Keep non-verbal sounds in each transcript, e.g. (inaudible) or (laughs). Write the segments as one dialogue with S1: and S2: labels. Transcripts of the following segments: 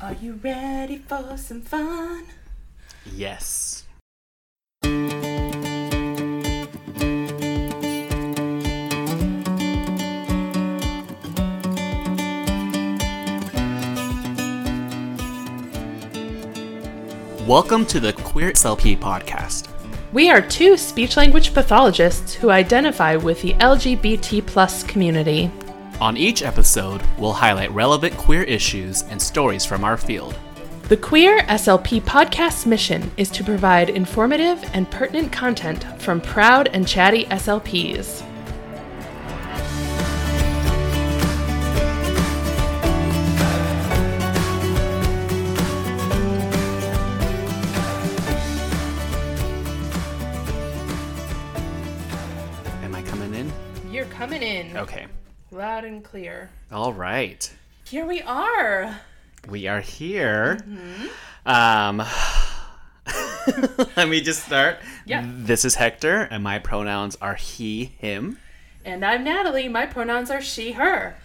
S1: Are you ready for some fun?
S2: Yes. Welcome to the Queer SLP podcast.
S1: We are two speech language pathologists who identify with the LGBT plus community.
S2: On each episode, we'll highlight relevant queer issues and stories from our field.
S1: The Queer SLP podcast's mission is to provide informative and pertinent content from proud and chatty SLPs.
S2: Am I coming in?
S1: You're coming in
S2: Okay.
S1: Loud and clear.
S2: All right.
S1: Here we are.
S2: We are here. Um, (laughs) let me just start.
S1: Yeah.
S2: This is Hector, and my pronouns are he, him.
S1: And I'm Natalie. My pronouns are she, her.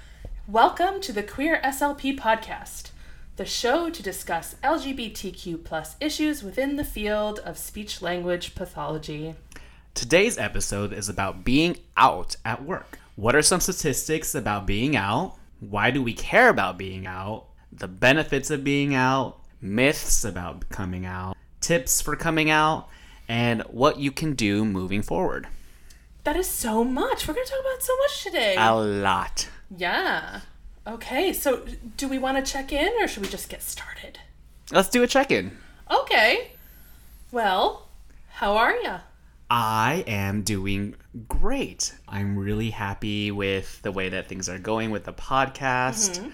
S1: Welcome to the Queer SLP podcast, the show to discuss LGBTQ plus issues within the field of speech language pathology.
S2: Today's episode is about being out at work. What are some statistics about being out? Why do we care about being out? The benefits of being out, myths about coming out, tips for coming out, and what you can do moving forward.
S1: That is so much. We're going to talk about so much today.
S2: A lot.
S1: yeah. Okay, so do we want to check in or should we just get started?
S2: Let's do a check in.
S1: Okay. Well, how are you?
S2: I am doing great. I'm really happy with the way that things are going with the podcast.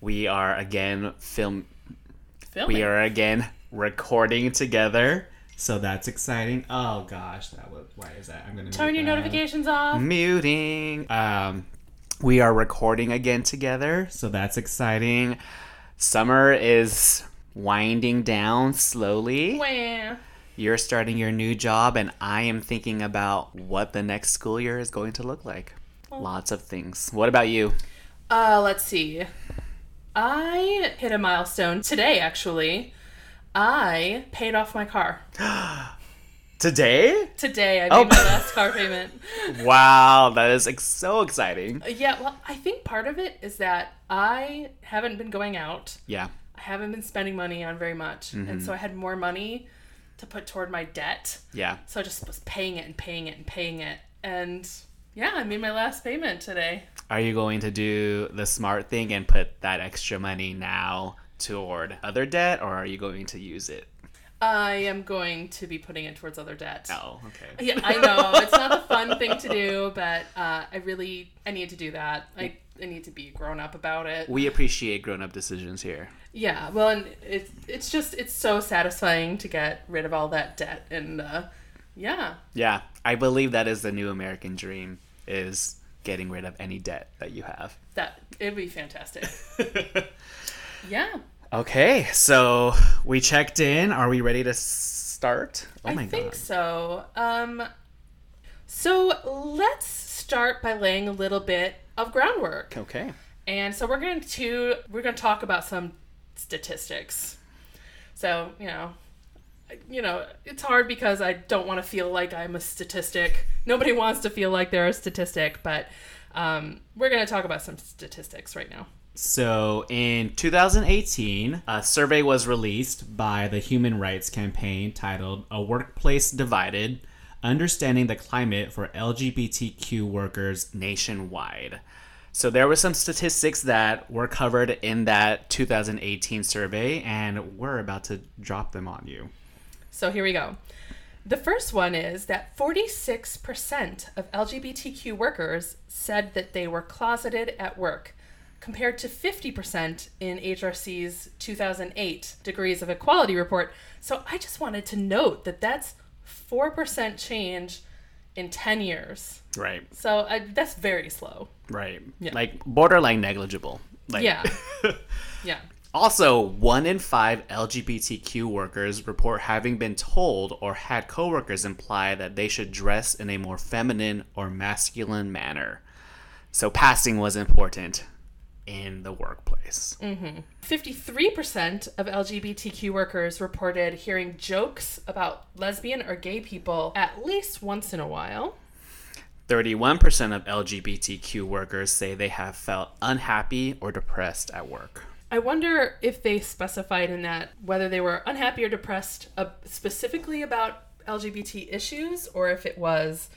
S2: We are again film
S1: Filming.
S2: we are again recording together. So that's exciting. Oh gosh, that was why is that? I'm gonna
S1: Turn your
S2: that.
S1: notifications off.
S2: Muting. Um we are recording again together, so that's exciting. Summer is winding down slowly.
S1: Wah.
S2: You're starting your new job, and I am thinking about what the next school year is going to look like. Lots of things. What about you?
S1: Uh, let's see. I hit a milestone today, actually. I paid off my car. (gasps)
S2: Today?
S1: Today, I made
S2: Oh.
S1: my last car payment. (laughs)
S2: Wow, that is ex- so exciting.
S1: Yeah, well, I think part of it is that I haven't been going out.
S2: Yeah.
S1: I haven't been spending money on very much. And so I had more money to put toward my debt.
S2: Yeah.
S1: So I just was paying it and paying it and paying it. And yeah, I made my last payment today.
S2: Are you going to do the smart thing and put that extra money now toward other debt, or are you going to use it?
S1: I am going to be putting it towards other debt.
S2: Oh, okay.
S1: Yeah, I know it's not a fun (laughs) thing to do, but uh, I really I need to do that. I, I need to be grown up about it.
S2: We appreciate grown up decisions here.
S1: Yeah, well, and it's it's just it's so satisfying to get rid of all that debt, and uh, yeah,
S2: Yeah, I believe that is the new American dream is getting rid of any debt that you have.
S1: that it'd be fantastic. (laughs) Yeah,
S2: Okay, so we checked in. Are we ready to start? Oh
S1: I
S2: my
S1: think
S2: god.
S1: so. Um, so let's start by laying a little bit of groundwork.
S2: Okay.
S1: And so we're going to we're going to talk about some statistics. So, you know, you know, it's hard because I don't want to feel like I'm a statistic. Nobody wants to feel like they're a statistic, but um, we're going to talk about some statistics right now.
S2: So in 2018, a survey was released by the Human Rights Campaign titled A Workplace Divided Understanding the Climate for LGBTQ Workers Nationwide. So there were some statistics that were covered in that 2018 survey, and we're about to drop them on you.
S1: So here we go. The first one is that 46% of LGBTQ workers said that they were closeted at work, compared to 50% in HRC's 2008 Degrees of Equality report. So I just wanted to note that that's 4% change in 10 years.
S2: Right,
S1: So that's very slow.
S2: Right.
S1: Yeah.
S2: Like borderline negligible. Like,
S1: Yeah. (laughs) Yeah.
S2: Also, one in five LGBTQ workers report having been told or had coworkers imply that they should dress in a more feminine or masculine manner. So, passing was important in the workplace. Mm-hmm.
S1: 53% of LGBTQ workers reported hearing jokes about lesbian or gay people at least once in a while.
S2: 31% of LGBTQ workers say they have felt unhappy or depressed at work.
S1: I wonder if they specified in that whether they were unhappy or depressed uh, specifically about LGBT issues or if it was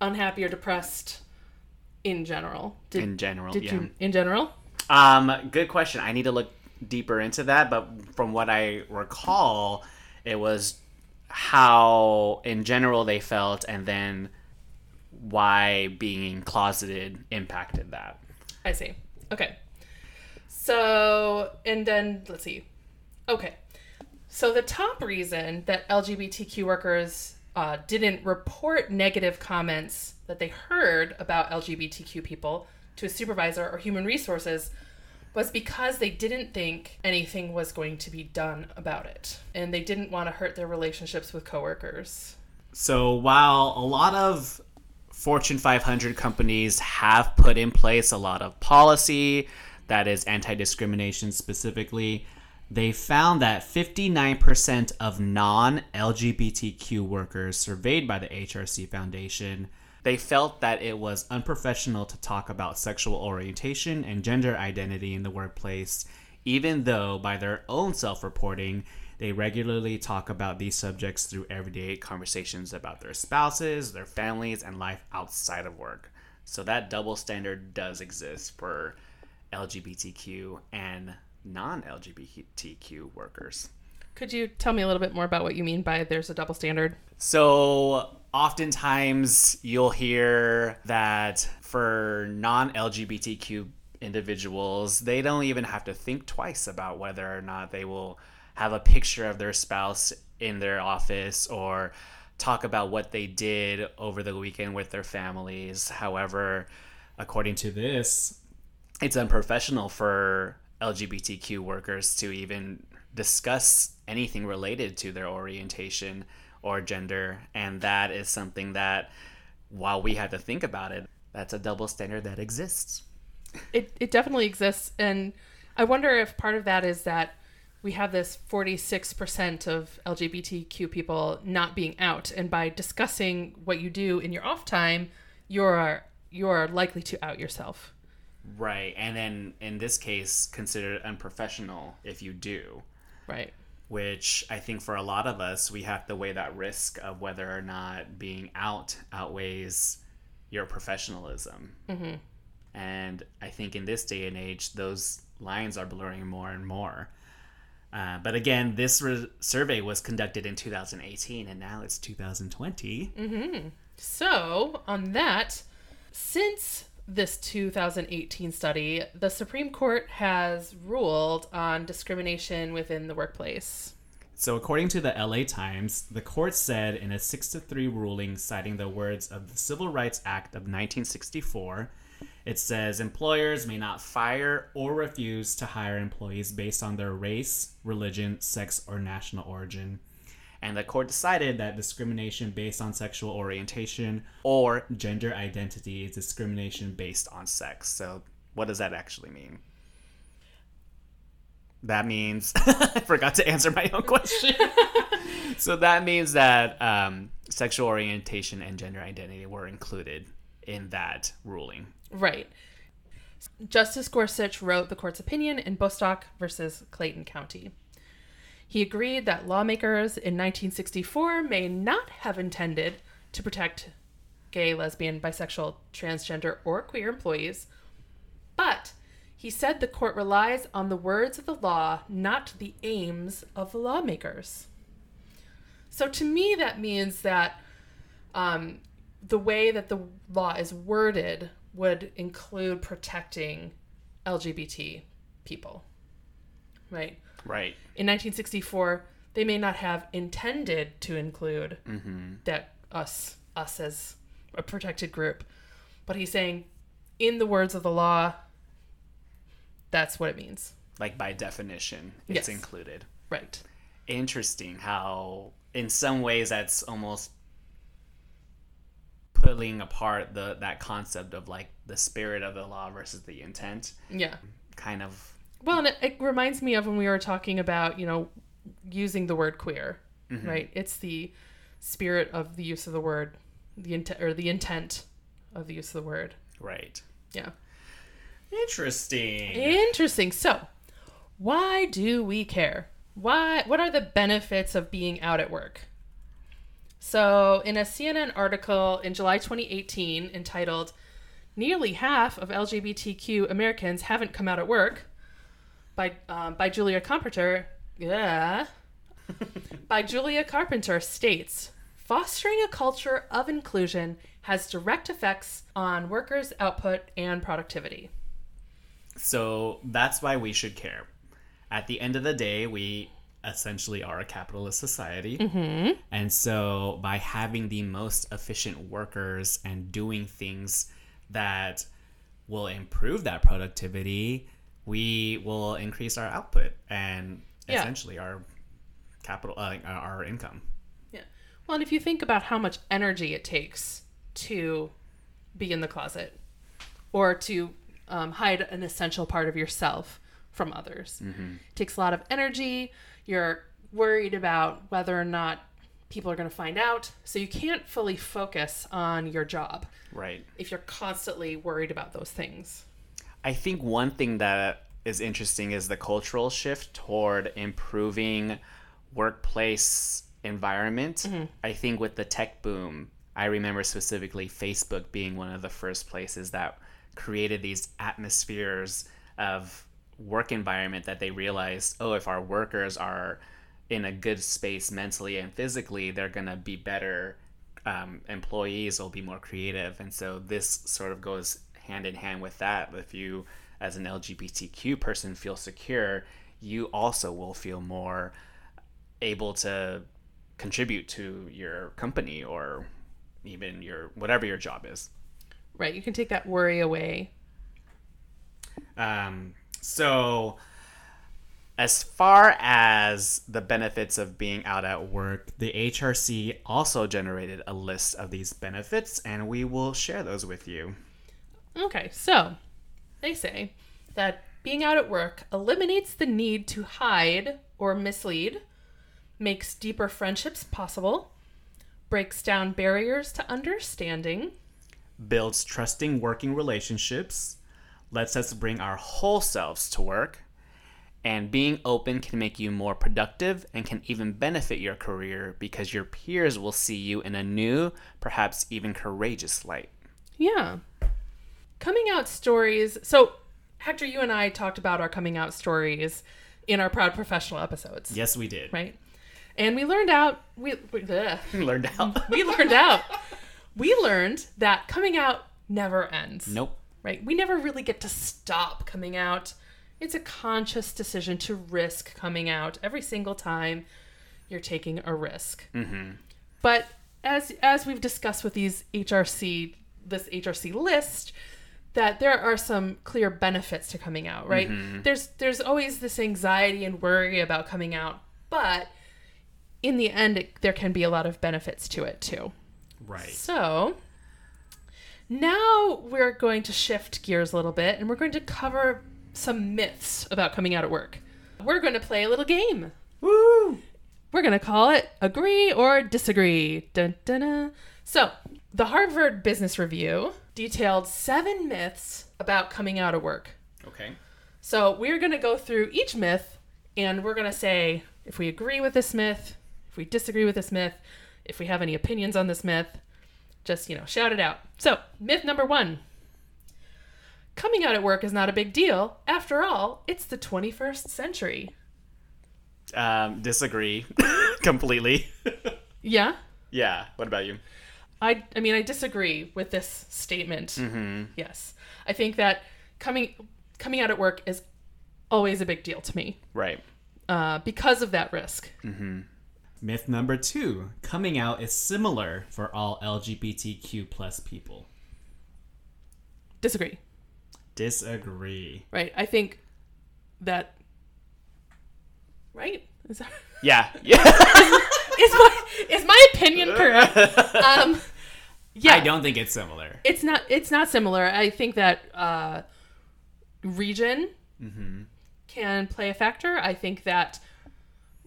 S1: unhappy or depressed in general. Did,
S2: In general,
S1: did
S2: yeah.
S1: you in general?
S2: Um, good question. I need to look deeper into that, but from what I recall, it was how in general they felt and then why being closeted impacted that.
S1: I see. Okay. So, and then let's see. Okay. So, the top reason that LGBTQ workers uh, didn't report negative comments that they heard about LGBTQ people to a supervisor or human resources was because they didn't think anything was going to be done about it. And they didn't want to hurt their relationships with coworkers.
S2: So while a lot of Fortune 500 companies have put in place a lot of policy that is anti discrimination specifically, they found that 59% of non LGBTQ workers surveyed by the HRC Foundation they felt that it was unprofessional to talk about sexual orientation and gender identity in the workplace, even though by their own self reporting, they regularly talk about these subjects through everyday conversations about their spouses, their families, and life outside of work. So that double standard does exist for LGBTQ and non LGBTQ workers.
S1: Could you tell me a little bit more about what you mean by there's a double standard?
S2: So, oftentimes you'll hear that for non LGBTQ individuals, they don't even have to think twice about whether or not they will have a picture of their spouse in their office or talk about what they did over the weekend with their families. However, according to this, it's unprofessional for LGBTQ workers to even discuss anything related to their orientation or gender. And that is something that, while we had to think about it, that's a double standard that exists.
S1: It, it definitely exists. And I wonder if part of that is that we have this 46% of LGBTQ people not being out. And by discussing what you do in your off time, you're, you're likely to out yourself.
S2: Right. And then in this case, considered unprofessional if you do.
S1: Right.
S2: Which I think for a lot of us, we have to weigh that risk of whether or not being out outweighs your professionalism. Mm-hmm. And I think in this day and age, those lines are blurring more and more. Uh, but again, this re- survey was conducted in 2018, and now it's 2020.
S1: So, on that, since this 2018 study, the Supreme Court has ruled on discrimination within the workplace.
S2: So, according to the LA Times, the court said in a 6 to 3 ruling citing the words of the Civil Rights Act of 1964, it says employers may not fire or refuse to hire employees based on their race, religion, sex, or national origin. And the court decided that discrimination based on sexual orientation or gender identity is discrimination based on sex. So, what does that actually mean? That means (laughs) I forgot to answer my own question. (laughs) so that means that um, sexual orientation and gender identity were included in that ruling.
S1: Right. Justice Gorsuch wrote the court's opinion in Bostock versus Clayton County. He agreed that lawmakers in 1964 may not have intended to protect gay, lesbian, bisexual, transgender, or queer employees, but he said the court relies on the words of the law, not the aims of the lawmakers. So to me, that means that um, the way that the law is worded would include protecting LGBT people, right?
S2: Right.
S1: In 1964, they may not have intended to include mm-hmm. that us, us as a protected group, but he's saying, in the words of the law, that's what it means,
S2: Like by definition, it's
S1: Yes.
S2: included.
S1: right?
S2: Interesting how, in some ways, that's almost pulling apart the that concept of like the spirit of the law versus the intent
S1: Yeah.
S2: kind of
S1: Well, and it, it reminds me of when we were talking about, you know, using the word queer, mm-hmm. right? It's the spirit of the use of the word, the intent or the intent of the use of the word.
S2: right
S1: Yeah.
S2: interesting
S1: Interesting. So, why do we care? Why what are the benefits of being out at work? So, in a CNN article in July 2018 entitled Nearly Half of LGBTQ Americans Haven't Come Out at Work by um, by Julia Carpenter, yeah. by Julia Carpenter states, fostering a culture of inclusion has direct effects on workers' output and productivity.
S2: So that's why we should care. At the end of the day, we essentially are a capitalist society. And so by having the most efficient workers and doing things that will improve that productivity, we will increase our output and
S1: Yeah.
S2: essentially our capital, uh, our income.
S1: Yeah. Well, and if you think about how much energy it takes to be in the closet or to um, hide an essential part of yourself from others, it takes a lot of energy. You're worried about whether or not people are going to find out. So you can't fully focus on your job
S2: Right.
S1: if you're constantly worried about those things.
S2: I think one thing that is interesting is the cultural shift toward improving workplace environment. Mm-hmm. I think with the tech boom, I remember specifically Facebook being one of the first places that created these atmospheres of work environment that they realized, oh, if our workers are in a good space mentally and physically, they're going to be better um, employees will be more creative and so this sort of goes hand in hand with that if you as an lgbtq person feel secure you also will feel more able to contribute to your company or even your whatever your job is
S1: Right. You can take that worry away.
S2: Um, so, as far as the benefits of being out at work, the HRC also generated a list of these benefits, and we will share those with you.
S1: Okay, so they say that being out at work eliminates the need to hide or mislead, makes deeper friendships possible, breaks down barriers to understanding,
S2: Builds trusting working relationships, lets us bring our whole selves to work, and being open can make you more productive and can even benefit your career because your peers will see you in a new, perhaps even courageous light.
S1: Yeah. Coming out stories. So, Hector, you and I talked about our coming out stories in our Proud Professional episodes,
S2: Yes, we did.
S1: right? And we learned out we we. (laughs)
S2: Learned out.
S1: we learned out. We learned that coming out never ends.
S2: nope.
S1: Right? We never really get to stop coming out. It's a conscious decision to risk coming out every single time you're taking a risk.
S2: Mm-hmm.
S1: But as as we've discussed with these HRC this HRC list, that there are some clear benefits to coming out, right? There's there's always this anxiety and worry about coming out, but in the end, it, there can be a lot of benefits to it too.
S2: Right.
S1: So now we're going to shift gears a little bit, and we're going to cover some myths about coming out at work. We're going to play a little game.
S2: Woo!
S1: We're going to call it Agree or Disagree. Dun, dun, dun. So, the Harvard Business Review detailed seven myths about coming out of work.
S2: Okay.
S1: So, we're going to go through each myth and we're going to say if we agree with this myth, if we disagree with this myth, if we have any opinions on this myth, just, you know, shout it out. So, myth number one coming out at work is not a big deal. After all, it's the 21st century.
S2: Um, disagree (laughs) completely. (laughs)
S1: Yeah?
S2: yeah. What about you?
S1: I, I mean, I disagree with this statement.
S2: Mm-hmm.
S1: Yes, I think that coming coming out at work is always a big deal to me
S2: Right.
S1: uh, because of that risk.
S2: Myth number two: coming out is similar for all LGBTQ plus people.
S1: Disagree.
S2: Disagree.
S1: Right? I think that. Right? Is that (laughs)
S2: Yeah. (laughs) Yeah.
S1: is my is my opinion correct? Um, Yeah.
S2: I don't think it's similar.
S1: It's not. It's not similar. I think that uh, region can play a factor. I think that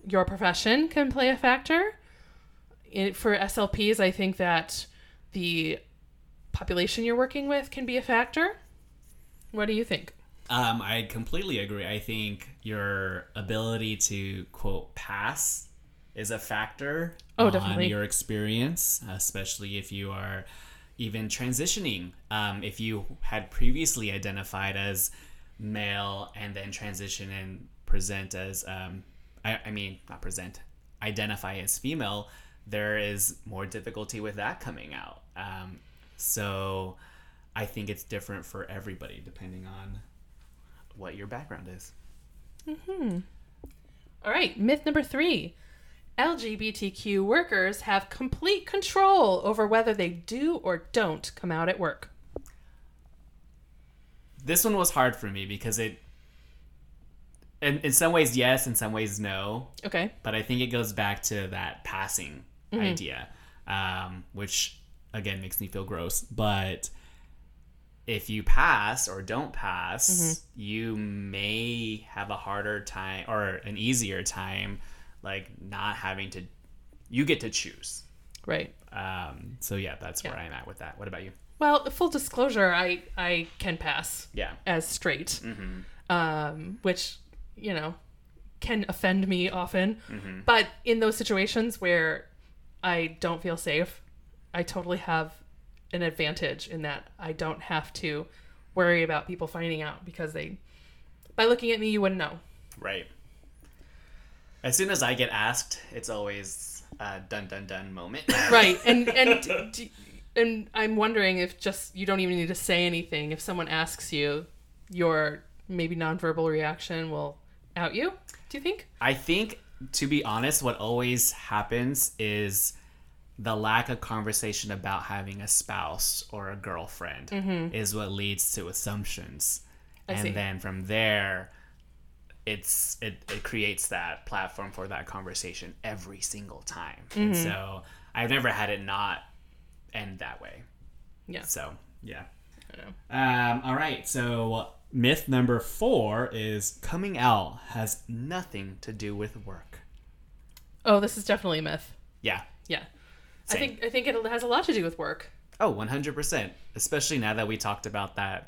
S1: your profession can play a factor. In, for SLPs, I think that the population you're working with can be a factor. What do you think?
S2: Um, I completely agree. I think your ability to quote pass is a factor
S1: Oh,
S2: on
S1: definitely.
S2: your experience, especially if you are even transitioning. Um, if you had previously identified as male and then transition and present as, um, I, I mean, not present, identify as female, there is more difficulty with that coming out. Um, so I think it's different for everybody depending on what your background is.
S1: All right, myth number three LGBTQ workers have complete control over whether they do or don't come out at work.
S2: This one was hard for me because it, in, in some ways, yes, in some ways, no.
S1: Okay.
S2: But I think it goes back to that passing idea, um, which again makes me feel gross. But if you pass or don't pass, you may have a harder time or an easier time, like not having to. You get to choose.
S1: Right.
S2: Um, so yeah, that's where I'm at with that. What about you?
S1: Well, full disclosure, I I can pass
S2: Yeah.
S1: as straight,
S2: Mm-hmm.
S1: um, which you know can offend me often.
S2: Mm-hmm.
S1: But in those situations where I don't feel safe, I totally have an advantage in that I don't have to worry about people finding out because they by looking at me you wouldn't know.
S2: Right. As soon as I get asked, it's always a dun dun dun moment. (laughs)
S1: right and and d- and i'm wondering if just you don't even need to say anything if someone asks you your maybe nonverbal reaction will out you do you think
S2: I think, to be honest, what always happens is the lack of conversation about having a spouse or a girlfriend is what leads to assumptions.
S1: I
S2: and
S1: see.
S2: then from there, it's it, it creates that platform for that conversation every single time. And so I've never had it not end that way.
S1: yeah
S2: So yeah.
S1: I don't know.
S2: Um, all right. So myth number four is coming out has nothing to do with work.
S1: oh this is definitely a myth
S2: Yeah.
S1: yeah i think i think it has a lot to do with work
S2: Oh, 100%. Especially now that we talked about that,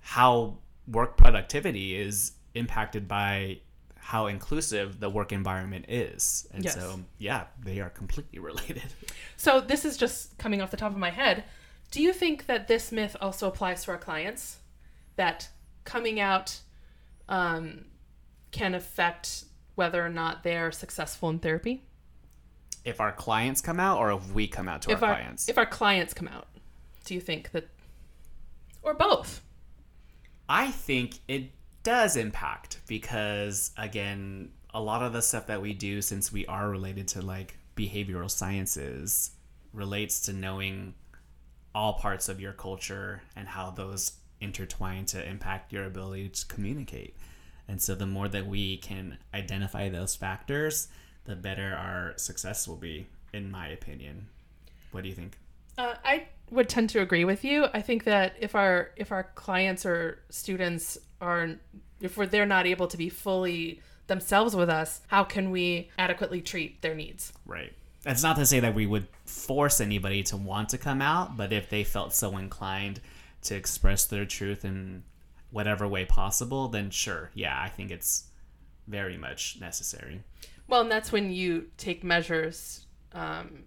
S2: how work productivity is impacted by how inclusive the work environment is. And
S1: Yes.
S2: so, yeah, they are completely (laughs) related.
S1: so this is just coming off the top of my head do you think that this myth also applies to our clients that coming out um, can affect whether or not they're successful in therapy
S2: if our clients come out or if we come out to
S1: if
S2: our
S1: our
S2: clients.
S1: if our clients come out do you think that or both
S2: I think it does impact because again, a lot of the stuff that we do since we are related to like behavioral sciences relates to knowing all parts of your culture and how those intertwine to impact your ability to communicate. And so the more that we can identify those factors, the better our success will be in my opinion. What do you think?
S1: uh, i would tend to agree with you i think that if our if our clients or students are if we're, they're not able to be fully themselves with us how can we adequately treat their needs
S2: Right. That's not to say that we would force anybody to want to come out, but if they felt so inclined to express their truth in whatever way possible, then sure, yeah, I think it's very much necessary.
S1: well and that's when you take measures um,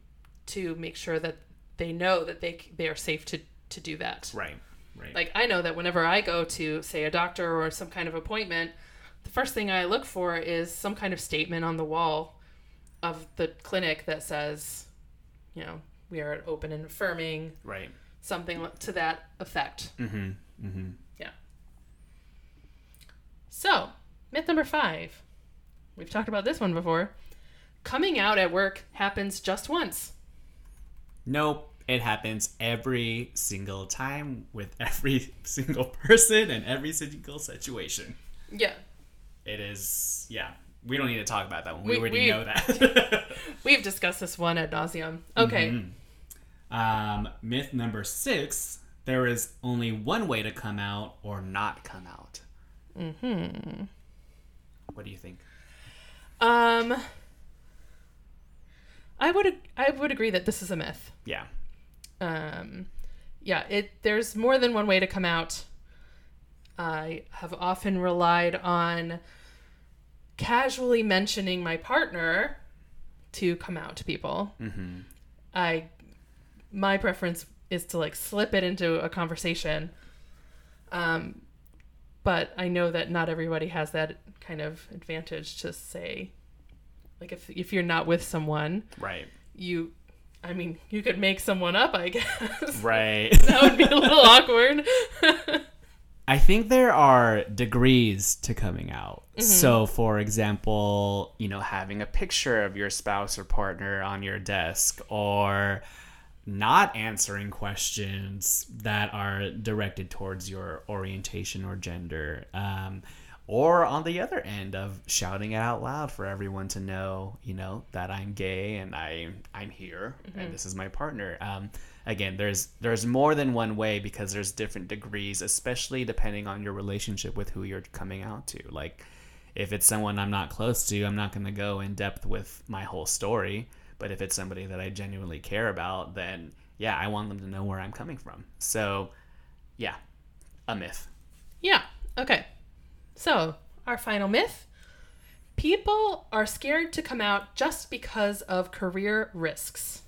S1: to make sure that they know that they they are safe to to do that
S2: Right. Right.
S1: Like I know that whenever I go to say a doctor or some kind of appointment, the first thing I look for is some kind of statement on the wall of the clinic that says, you know, we are open and affirming,
S2: right.
S1: Something to that effect.
S2: Mm-hmm. Mm-hmm.
S1: Yeah. So, myth number 5. We've talked about this one before. Coming out at work happens just once.
S2: Nope. It happens every single time with (laughs) every single person and every single situation.
S1: Yeah.
S2: It is, yeah. We don't need to talk about that one. We,
S1: We-
S2: already know that. (laughs)
S1: We've discussed this one at nauseum. Okay.
S2: Mm-hmm. Um, myth number six: there is only one way to come out or not come out. Hmm. What do you think?
S1: Um, I would I would agree that this is a myth.
S2: Yeah.
S1: Um, yeah, it there's more than one way to come out. I have often relied on casually mentioning my partner to come out to people.
S2: Mm-hmm.
S1: I my preference is to like slip it into a conversation. Um, but I know that not everybody has that kind of advantage to say, like if if you're not with someone,
S2: Right.
S1: you, I mean, you could make someone up, I (laughs) guess.
S2: Right. (laughs)
S1: that would be a little (laughs) awkward.
S2: I think there are degrees to coming out. So, for example, you know, having a picture of your spouse or partner on your desk, or not answering questions that are directed towards your orientation or gender. Um, or on the other end of shouting it out loud for everyone to know, you know, that I'm gay and I I'm here and this is my partner. Um, again, there's there's more than one way because there's different degrees, especially depending on your relationship with who you're coming out to. Like, if it's someone I'm not close to, I'm not going to go in depth with my whole story. But if it's somebody that I genuinely care about, then yeah, I want them to know where I'm coming from. So, yeah, a myth.
S1: yeah. Okay. So our final myth: people are scared to come out just because of career risks.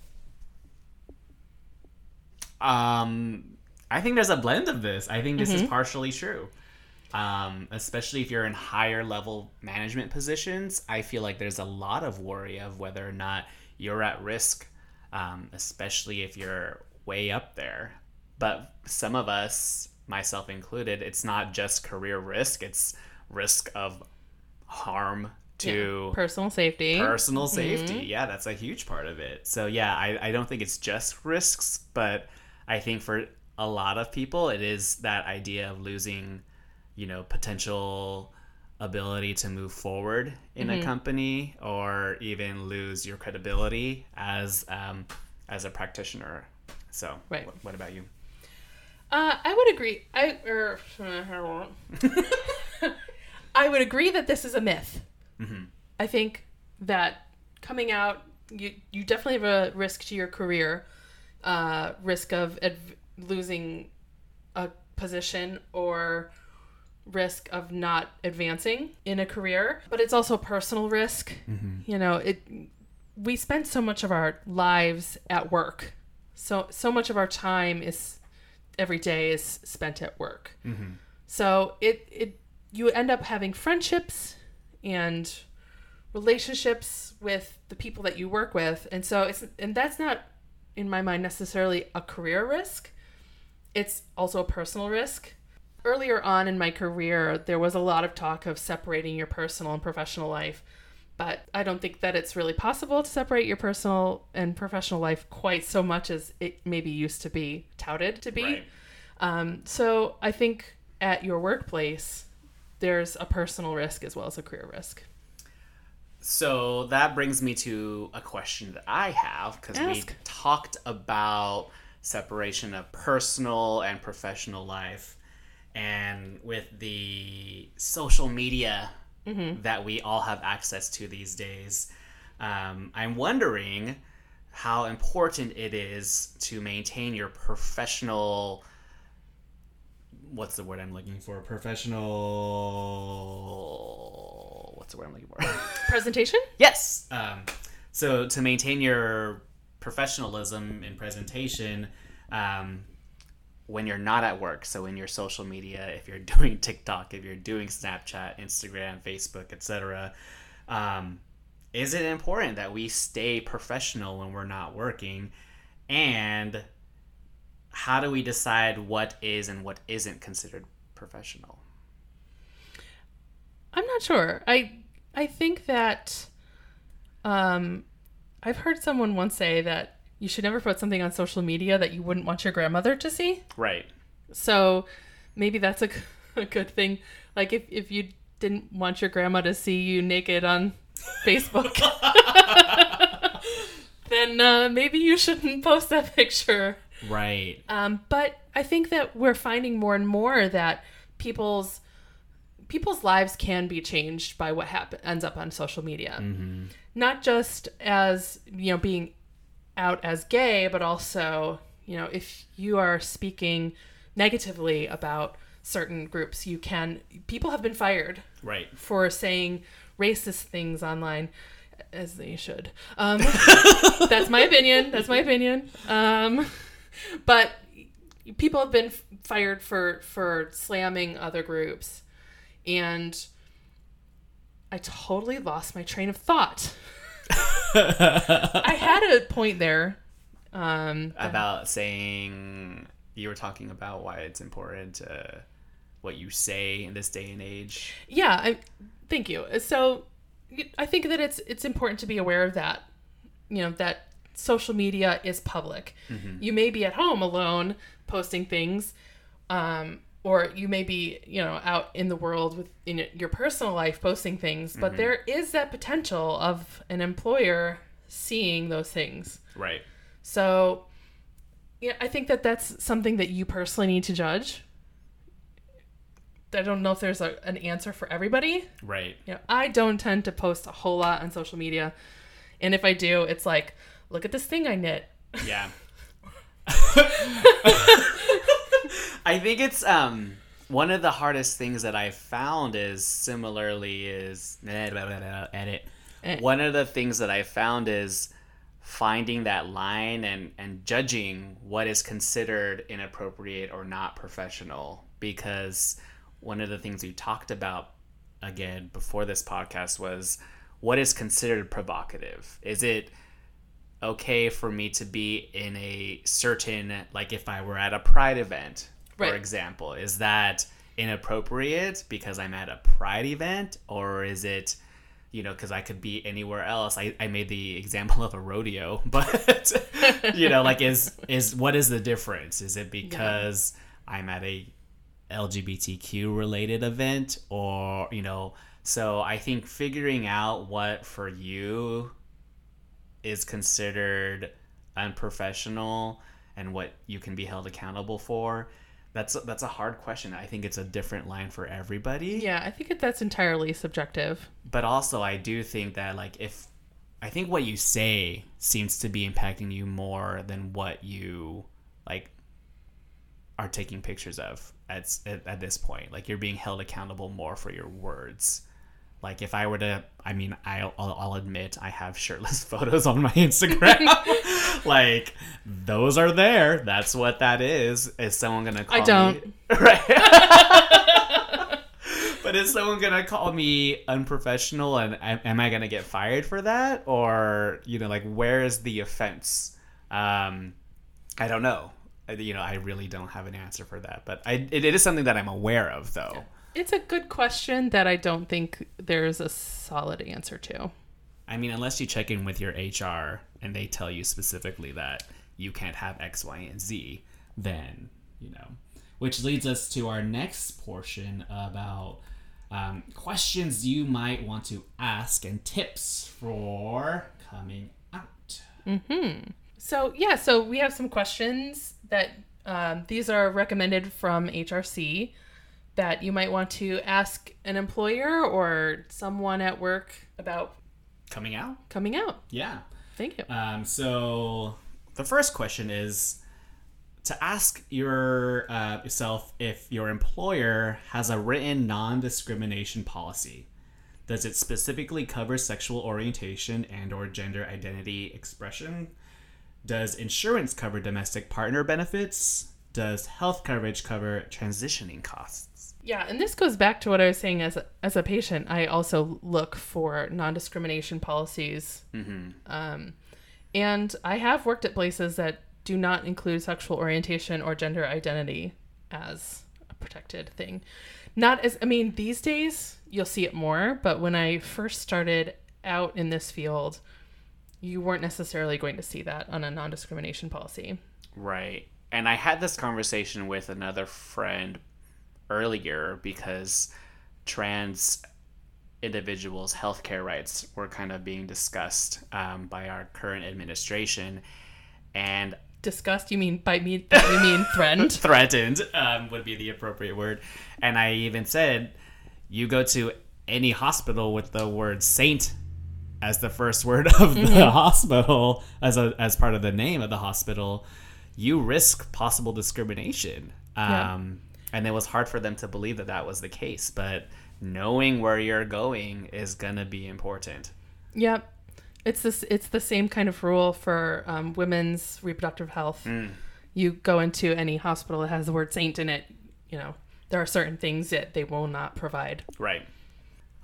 S2: Um, I think there's a blend of this. I think this is partially true. Um, especially if you're in higher level management positions, I feel like there's a lot of worry of whether or not you're at risk, um, especially if you're way up there. But some of us, myself included, it's not just career risk, it's risk of harm to
S1: Personal safety.
S2: personal safety yeah that's a huge part of it so yeah I, I don't think it's just risks but i think for a lot of people it is that idea of losing you know potential ability to move forward in a company or even lose your credibility as um, as a practitioner so
S1: Right.
S2: what, what about you
S1: Uh, I would agree. I er, (laughs) I would agree that this is a myth. I think that coming out, you you definitely have a risk to your career, uh, risk of adv- losing a position or risk of not advancing in a career. But it's also a personal risk. Mm-hmm. You know, it. We spend so much of our lives at work. So so much of our time is every day is spent at work. Mm-hmm. So it it you end up having friendships and relationships with the people that you work with, and so it's and that's not in my mind necessarily a career risk. It's also a personal risk. Earlier on in my career, there was a lot of talk of separating your personal and professional life, but I don't think that it's really possible to separate your personal and professional life quite so much as it maybe used to be touted to be.
S2: Right.
S1: Um, so I think at your workplace, there's a personal risk as well as a career risk.
S2: So that brings me to a question that I have because we talked about separation of personal and professional life, and with the social media that we all have access to these days, um, I'm wondering how important it is to maintain your professional. What's the word I'm looking for? Professional. What's the word I'm looking for? (laughs)
S1: Presentation?
S2: Yes. Um, so to maintain your professionalism in presentation, um, when you're not at work, so in your social media, if you're (laughs) doing TikTok, if you're doing Snapchat, Instagram, Facebook, etc., um, is it important that we stay professional when we're not working? And how do we decide what is and what isn't considered professional?
S1: I'm not sure. I I think that um, I've heard someone once say that you should never put something on social media that you wouldn't want your grandmother to see.
S2: Right.
S1: So maybe that's a, (laughs) a good thing. Like if, if you didn't want your grandma to see you naked on (laughs) Facebook. (laughs) then uh, maybe you shouldn't post that picture.
S2: Right.
S1: Um, but I think that we're finding more and more that people's people's lives can be changed by what happen- ends up on social media. Not just as you know being out as gay, but also you know if you are speaking negatively about certain groups, you can. People have been fired
S2: Right.
S1: for saying racist things online as they should um, (laughs) that's my opinion that's my opinion um, but people have been fired for for slamming other groups and i totally lost my train of thought i had a point there um,
S2: About saying you were talking about why it's important to what you say in this day and age.
S1: yeah I, thank you. So I think that it's it's important to be aware of that you know that social media is public. You may be at home alone posting things um, or you may be you know out in the world with in your personal life posting things but mm-hmm. there is that potential of an employer seeing those things
S2: Right.
S1: so yeah i think that that's something that you personally need to judge i don't know if there's a, an answer for everybody
S2: Right.
S1: you know, I don't tend to post a whole lot on social media. And if I do, it's like, look at this thing I knit.
S2: Yeah. (laughs) (laughs) I think it's um one of the hardest things that I found is similarly is edit.
S1: Eh.
S2: One of the things that I found is finding that line and and judging what is considered inappropriate or not professional because one of the things we talked about again before this podcast was what is considered provocative is it okay for me to be in a certain like if I were at a pride event, for example, is that inappropriate because I'm at a pride event or is it you know because I could be anywhere else? I, I made the example of a rodeo (laughs) but you know like is is what is the difference? Is it because I'm at a LGBTQ related event or you know so I think figuring out what for you is considered unprofessional and what you can be held accountable for that's a, that's a hard question. I think it's a different line for everybody.
S1: Yeah, I think that that's entirely subjective.
S2: but also i do think that like if i think what you say seems to be impacting you more than what you like are taking pictures of at, at, at this point. Like you're being held accountable more for your words like if i were to i mean i'll, I'll, I'll admit i have shirtless (laughs) photos on my instagram. (laughs) Like those are there. That's what that is. Is someone gonna call I
S1: don't.
S2: me? (laughs) Right. But is someone gonna call me unprofessional and am am i gonna get fired for that? Or you know like where is the offense? Um i don't know. I- you know i really don't have an answer for that. But i it, it is something that i'm aware of though
S1: It's a good question that I don't think there's a solid answer to.
S2: i mean unless you check in with your hr and they tell you specifically that you can't have x y and z then you know. Which leads us to our next portion about um, questions you might want to ask and tips for coming out.
S1: So, yeah, so we have some questions that um, these are recommended from HRC that you might want to ask an employer or someone at work about
S2: coming out
S1: coming out.
S2: yeah
S1: Thank you.
S2: Um, so the first question is to ask your uh, yourself if your employer has a written non-discrimination policy. Does it specifically cover sexual orientation and or gender identity expression? Does insurance cover domestic partner benefits? Does health coverage cover transitioning costs?
S1: Yeah, and this goes back to what I was saying as a, as a patient. I also look for non discrimination policies. Um, and I have worked at places that do not include sexual orientation or gender identity as a protected thing. Not as, I mean, these days you'll see it more, but when I first started out in this field, you weren't necessarily going to see that on a non discrimination policy.
S2: Right. And I had this conversation with another friend earlier because trans individuals' healthcare rights were kind of being discussed um, by our current administration, and
S1: discussed You mean by me? You mean threatened? (laughs)
S2: threatened um, would be the appropriate word. And I even said, you go to any hospital with the word saint as the first word of the hospital, as a, as part of the name of the hospital, you risk possible discrimination. Um, and it was hard for them to believe that that was the case, but knowing where you're going is gonna be important.
S1: Yep. It's this. It's the same kind of rule for um, women's reproductive health. You go into any hospital that has the word saint in it. You know there are certain things that they will not provide.
S2: Right.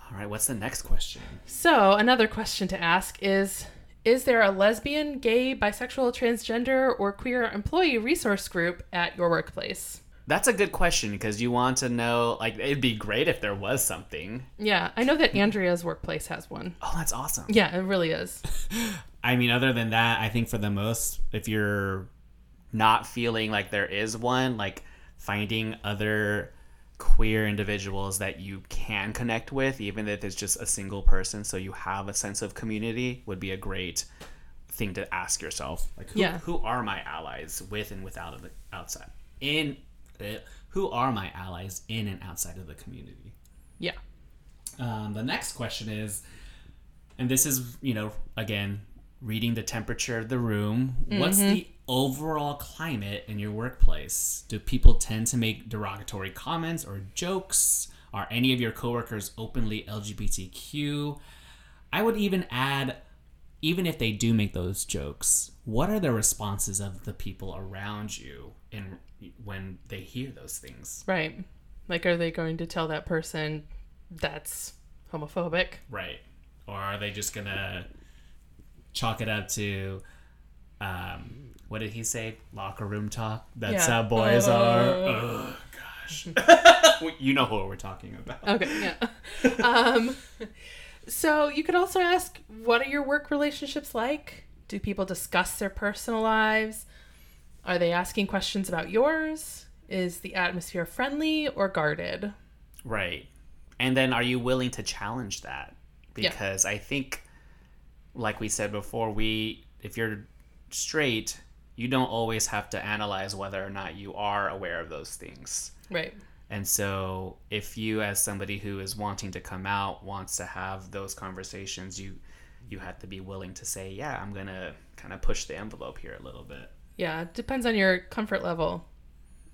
S2: All right. What's the next question?
S1: So another question to ask is: Is there a lesbian, gay, bisexual, transgender, or queer employee resource group at your workplace?
S2: That's a good question because you want to know. Like, it'd be great if there was something.
S1: Yeah, I know that Andrea's workplace has one.
S2: Oh, that's awesome.
S1: Yeah, it really is. (laughs)
S2: I mean, other than that, I think for the most, if you're not feeling like there is one, like finding other queer individuals that you can connect with, even if it's just a single person, so you have a sense of community, would be a great thing to ask yourself. Like, who,
S1: Yeah.
S2: who are my allies with and without of the outside? In uh, who are my allies in and outside of the community?
S1: Yeah.
S2: Um, the next question is, and this is, you know, again, reading the temperature of the room. What's the overall climate in your workplace? Do people tend to make derogatory comments or jokes? Are any of your coworkers openly LGBTQ? I would even add, even if they do make those jokes, what are the responses of the people around you in when they hear those things?
S1: Right. Like, are they going to tell that person that's homophobic?
S2: Right. Or are they just gonna chalk it up to um what did he say? Locker room talk? That's
S1: Yeah.
S2: how boys
S1: Uh.
S2: are. Oh gosh. (laughs) you know who we're talking about.
S1: Okay, yeah. (laughs) um, so you could also ask, what are your work relationships like? Do people discuss their personal lives? Are they asking questions about yours? Is the atmosphere friendly or guarded?
S2: Right. And then are you willing to challenge that?
S1: Yeah.
S2: Because I think like we said before, we if you're straight, you don't always have to analyze whether or not you are aware of those things.
S1: Right.
S2: And so, if you, as somebody who is wanting to come out, wants to have those conversations, you you have to be willing to say, "Yeah, I'm gonna kind of push the envelope here a little bit."
S1: Yeah, it depends on your comfort level.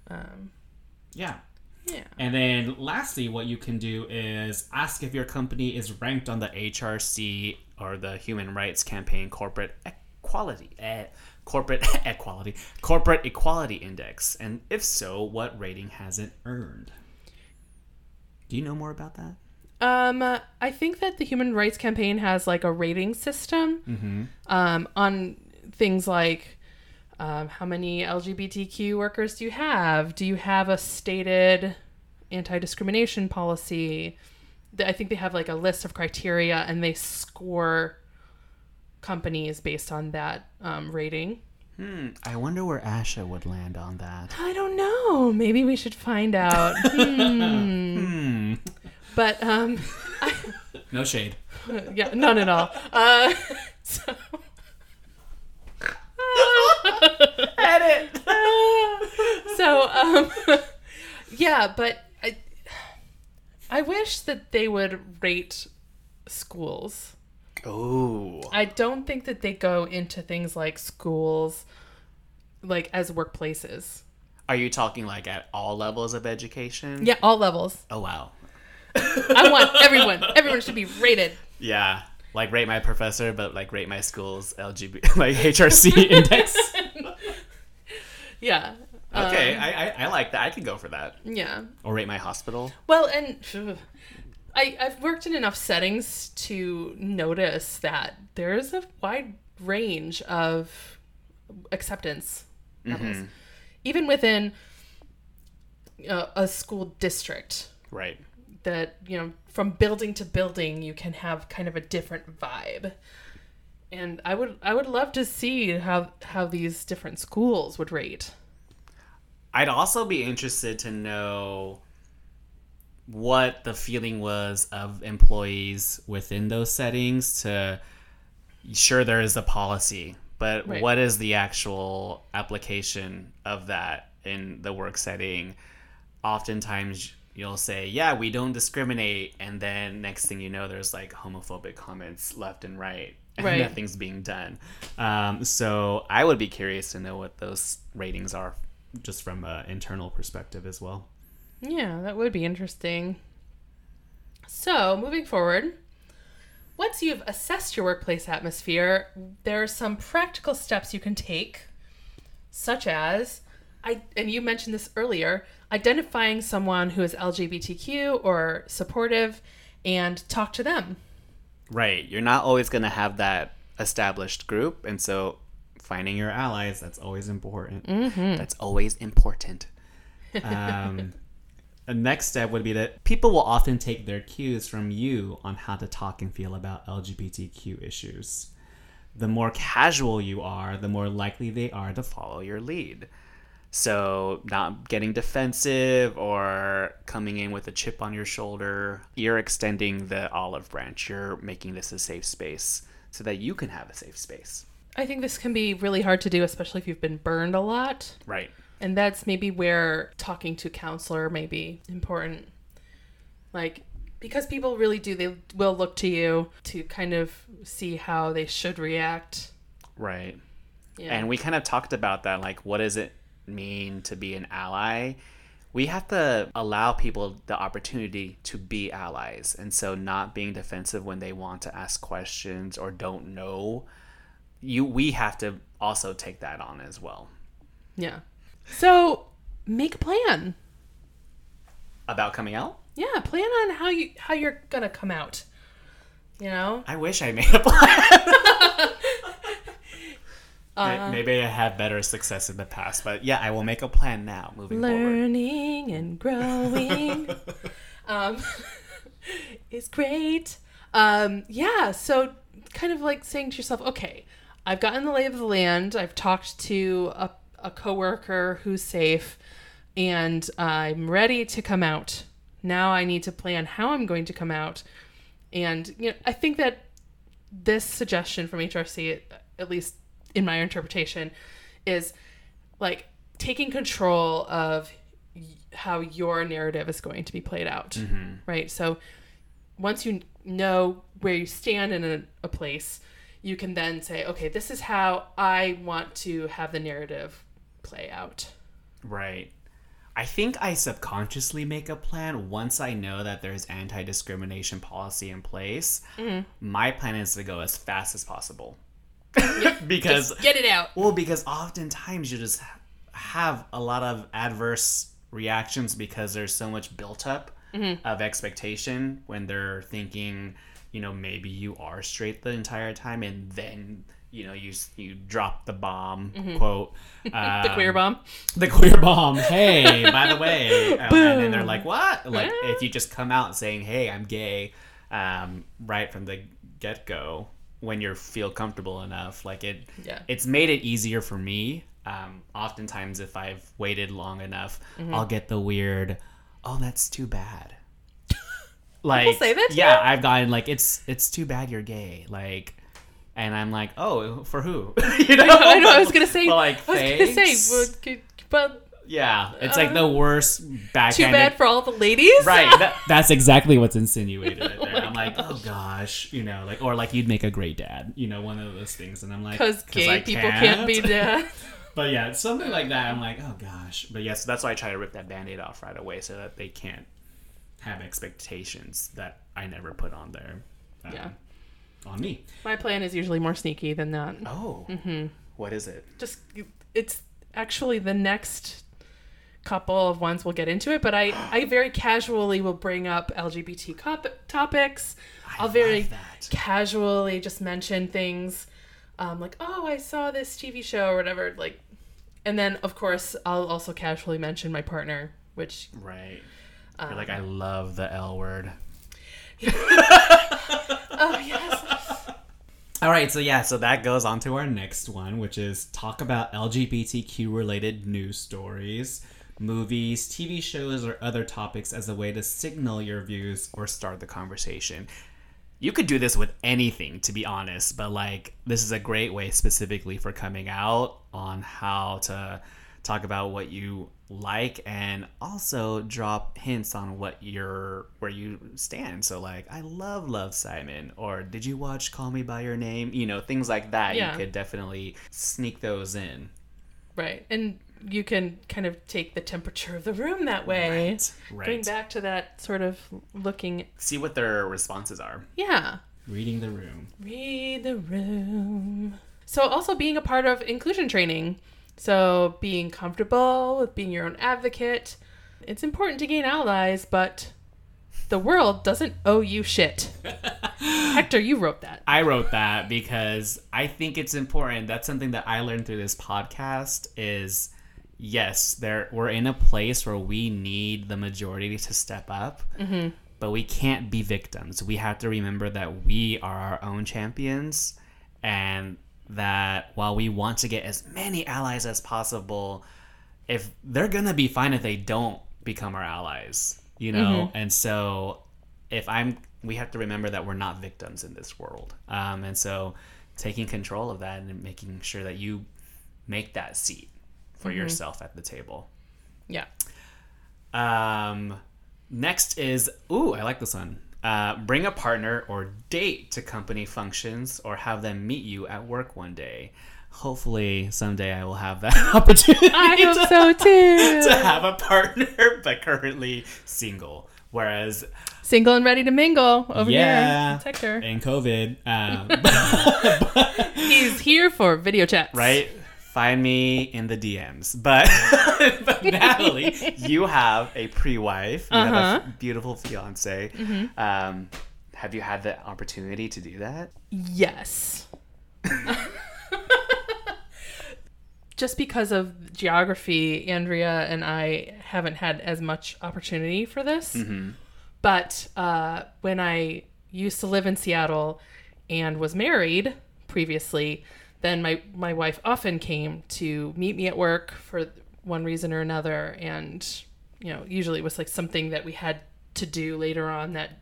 S1: Um,
S2: Yeah.
S1: yeah.
S2: And then, lastly, what you can do is ask if your company is ranked on the HRC or the Human Rights Campaign Corporate Equality, eh, Corporate (laughs) Equality, Corporate Equality Index, and if so, what rating has it earned? Do you know more about that?
S1: Um, I think that the Human Rights Campaign has like a rating system um, on things like um, how many LGBTQ workers do you have? Do you have a stated anti discrimination policy? I think they have like a list of criteria and they score companies based on that um, rating.
S2: Hmm. I wonder where ASHA would land on that.
S1: I don't know. Maybe we should find out. (laughs) Hmm.
S2: Hmm.
S1: But um, (laughs)
S2: No shade. (laughs)
S1: yeah, none at all. Uh, so.
S2: Edit. (laughs)
S1: so um (laughs) yeah but i i wish that they would rate schools
S2: Oh.
S1: i don't think that they go into things like schools like as workplaces
S2: Are you talking like at all levels of education?
S1: yeah all levels
S2: Oh wow.
S1: i want everyone everyone should be rated
S2: Yeah. Like rate my professor, but like rate my school's LGBT like HRC index. (laughs)
S1: yeah
S2: Okay,
S1: Um,
S2: I, I I like that. I could go for that.
S1: yeah
S2: Or rate my hospital.
S1: Well, and I, I've worked in enough settings to notice that there is a wide range of acceptance levels, even within uh, a school district.
S2: Right.
S1: That you know, from building to building, you can have kind of a different vibe. And I would, I would love to see how how these different schools would rate.
S2: I'd also be interested to know what the feeling was of employees within those settings to sure there is a policy but
S1: Right.
S2: what is the actual application of that in the work setting oftentimes you'll say yeah we don't discriminate and then next thing you know there's like homophobic comments left and right
S1: Right.
S2: nothing's being done um, so i would be curious to know what those ratings are just from an internal perspective as well
S1: Yeah, that would be interesting. So, moving forward, once you've assessed your workplace atmosphere, there are some practical steps you can take, such as I and you mentioned this earlier, identifying someone who is LGBTQ or supportive and talk to them.
S2: Right. You're not always going to have that established group. And so finding your allies, that's always important. That's always important. Um, (laughs) the next step would be that people will often take their cues from you on how to talk and feel about LGBTQ issues. The more casual you are, the more likely they are to follow your lead. So, not getting defensive or coming in with a chip on your shoulder, you're extending the olive branch. You're making this a safe space so that you can have a safe space.
S1: I think this can be really hard to do, especially if you've been burned a lot.
S2: Right.
S1: And that's maybe where talking to a counselor may be important. Like, because people really do, they will look to you to kind of see how they should react.
S2: Right.
S1: Yeah.
S2: And we kind of talked about that. Like, what is it mean to be an ally? We have to allow people the opportunity to be allies. And so, not being defensive when they want to ask questions or don't know, you we have to also take that on as well.
S1: yeah. So make a plan.
S2: About coming out?
S1: Yeah, plan on how you how you're gonna come out. You know?
S2: I wish I made a plan. (laughs)
S1: Uh,
S2: Maybe I had better success in the past, but yeah, I will make a plan now moving forward.
S1: learning and growing (laughs) um, (laughs) is great. Um, yeah, so kind of like saying to yourself, okay, I've gotten the lay of the land. I've talked to a, a coworker who's safe, and I'm ready to come out. Now I need to plan how I'm going to come out. And you know, I think that this suggestion from HRC, at least in my interpretation, is like taking control of y- how your narrative is going to be played out mm-hmm. right so once you know where you stand in a, a place you can then say okay this is how i want to have the narrative play out
S2: Right. I think I subconsciously make a plan once I know that there's anti discrimination policy in place. Mm-hmm. My plan is to go as fast as possible. (laughs) because,
S1: Just get it out
S2: well, because oftentimes you just have a lot of adverse reactions because there's so much built up of expectation when they're thinking, you know, maybe you are straight the entire time and then. You know, you you drop the bomb quote. (laughs)
S1: the queer bomb
S2: the queer bomb. Hey, by the way, um, (laughs) and then they're like, "What?" Like,
S1: Yeah.
S2: if you just come out saying, "Hey, I'm gay," um, right from the get go, when you feel comfortable enough, like it,
S1: Yeah.
S2: it's made it easier for me. Um, oftentimes, if I've waited long enough,
S1: Mm-hmm.
S2: I'll get the weird, "Oh, that's too bad." (laughs) Like,
S1: say that
S2: yeah,
S1: you?
S2: I've gotten like, "It's it's too bad you're gay," like. And I'm like, oh, for who? (laughs) you know,
S1: i know i was gonna (laughs) say
S2: But, like,
S1: i was gonna say good- but
S2: Yeah, it's like the worst
S1: too bad for all the ladies
S2: right. That, (laughs) that's exactly what's insinuated right there. I'm like, oh gosh, you know, like or like you'd make a great dad, you know, one of those things. And I'm like,
S1: because gay
S2: I
S1: people can't be (laughs) dad
S2: But yeah, it's something like that. I'm like, oh gosh. But yes, that's why I try to rip that band-aid off right away so that they can't have expectations that I never put on there. um,
S1: Yeah.
S2: On me.
S1: my plan is usually more sneaky than that
S2: Oh.
S1: Mm-hmm.
S2: What is it?
S1: just it's actually the next couple of ones we'll get into it but i i very casually will bring up lgbt cop- topics
S2: I
S1: i'll very casually just mention things um, like oh i saw this tv show or whatever like and then of course i'll also casually mention my partner which
S2: Right. You're
S1: Um,
S2: like, I love the L word. (laughs)
S1: oh yes
S2: All right, so yeah, so that goes on to our next one, which is talk about LGBTQ related news stories. Movies, TV shows, or other topics as a way to signal your views or start the conversation. You could do this with anything, to be honest, but like this is a great way specifically for coming out on how to talk about what you like and also drop hints on what you're where you stand so like i love love simon or did you watch call me by your name you know things like that
S1: Yeah.
S2: you could definitely sneak those in
S1: Right. And you can kind of take the temperature of the room that way.
S2: Right, right.
S1: Going back to that sort of looking,
S2: see what their responses are
S1: yeah,
S2: reading the room
S1: read the room. So, also being a part of inclusion training. So, being comfortable with being your own advocate. It's important to gain allies, but the world doesn't owe you shit. (laughs) Hector, you wrote that.
S2: I wrote that because I think it's important. That's something that I learned through this podcast is yes, there we're in a place where we need the majority to step up. But we can't be victims. We have to remember that we are our own champions and that while we want to get as many allies as possible, if they're gonna be fine if they don't become our allies, you know. And so, if I'm, we have to remember that we're not victims in this world. Um, and so, taking control of that and making sure that you make that seat for yourself at the table.
S1: Yeah.
S2: Um, next is ooh, I like this one. Uh, bring a partner or date to company functions or have them meet you at work one day. Hopefully, someday I will have that (laughs) opportunity
S1: I
S2: to,
S1: hope so (laughs) too.
S2: to have a partner, (laughs) but currently single. Whereas
S1: Single and ready to mingle over
S2: Yeah.
S1: here. Hector.
S2: in COVID, um,
S1: He's here for video chats.
S2: right? Find me in the DMs. But, (laughs) but Natalie, (laughs) you have a pre-wife. You have a
S1: Uh-huh.
S2: beautiful fiance. Um, have you had the opportunity to do that?
S1: Yes. (laughs) Just because of geography, Andrea and I haven't had as much opportunity for this. But uh, when I used to live in Seattle and was married previously, then my, my wife often came to meet me at work for one reason or another. And, you know, usually it was like something that we had to do later on that,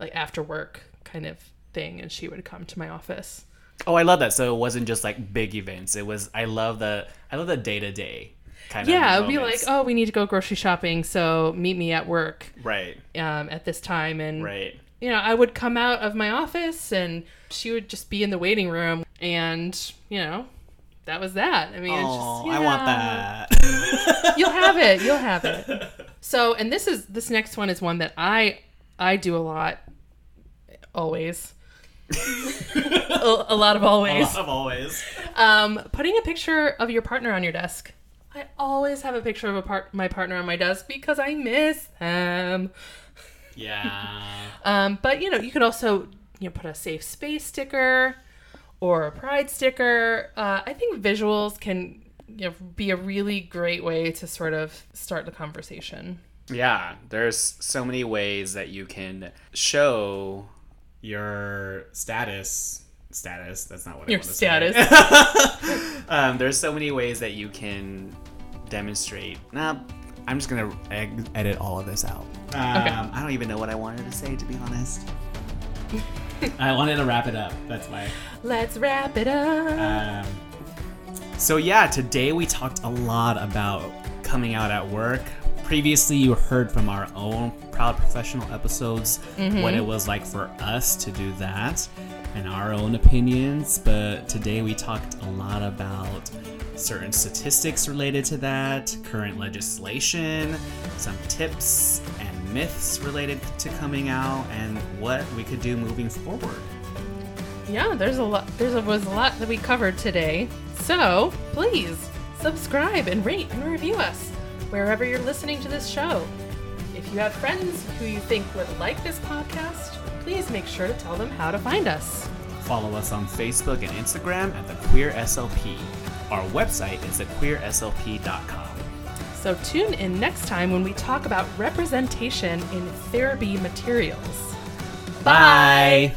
S1: like after work kind of thing. And she would come to my office.
S2: Oh, I love that. So it wasn't just like big events. It was. I love the. I love the day to day kind of thing.
S1: Yeah, it would be like, oh, we need to go grocery shopping, so meet me at work
S2: Right.
S1: um, at this time. And
S2: Right.
S1: you know, I would come out of my office and she would just be in the waiting room and, you know, that was that. I mean, it's
S2: Oh,
S1: just,
S2: I want that.
S1: You'll have it. You'll have it. (laughs) So, and this is this next one is one that I I do a lot always. (laughs) a, a lot of always.
S2: Of always.
S1: Um, putting a picture of your partner on your desk. I always have a picture of a part my partner on my desk because I miss them.
S2: Yeah. (laughs)
S1: Um, but you know, you could also you know put a safe space sticker or a pride sticker. Uh, I think visuals can you know be a really great way to sort of start the conversation.
S2: Yeah, there's so many ways that you can show your status. Status. That's not what
S1: Your
S2: I want to
S1: status.
S2: Say. (laughs) um, there's so many ways that you can demonstrate. Nah, I'm just gonna ed- edit all of this out. Um, I don't even know what I wanted to say, to be honest. (laughs) (laughs) I wanted to wrap it up. That's why.
S1: Let's wrap it up.
S2: Um, so yeah, today we talked a lot about coming out at work. Previously, you heard from our own proud professional episodes what it was like for us to do that and our own opinions. But today we talked a lot about certain statistics related to that, current legislation, some tips and myths related to coming out, and what we could do moving forward.
S1: yeah, there's a lot. There was a lot that we covered today. So please subscribe and rate and review us wherever you're listening to this show. If you have friends who you think would like this podcast, please make sure to tell them how to find us.
S2: Follow us on Facebook and Instagram at the Queer SLP. Our website is thequeerslp.com.
S1: So tune in next time when we talk about representation in therapy materials.
S2: Bye.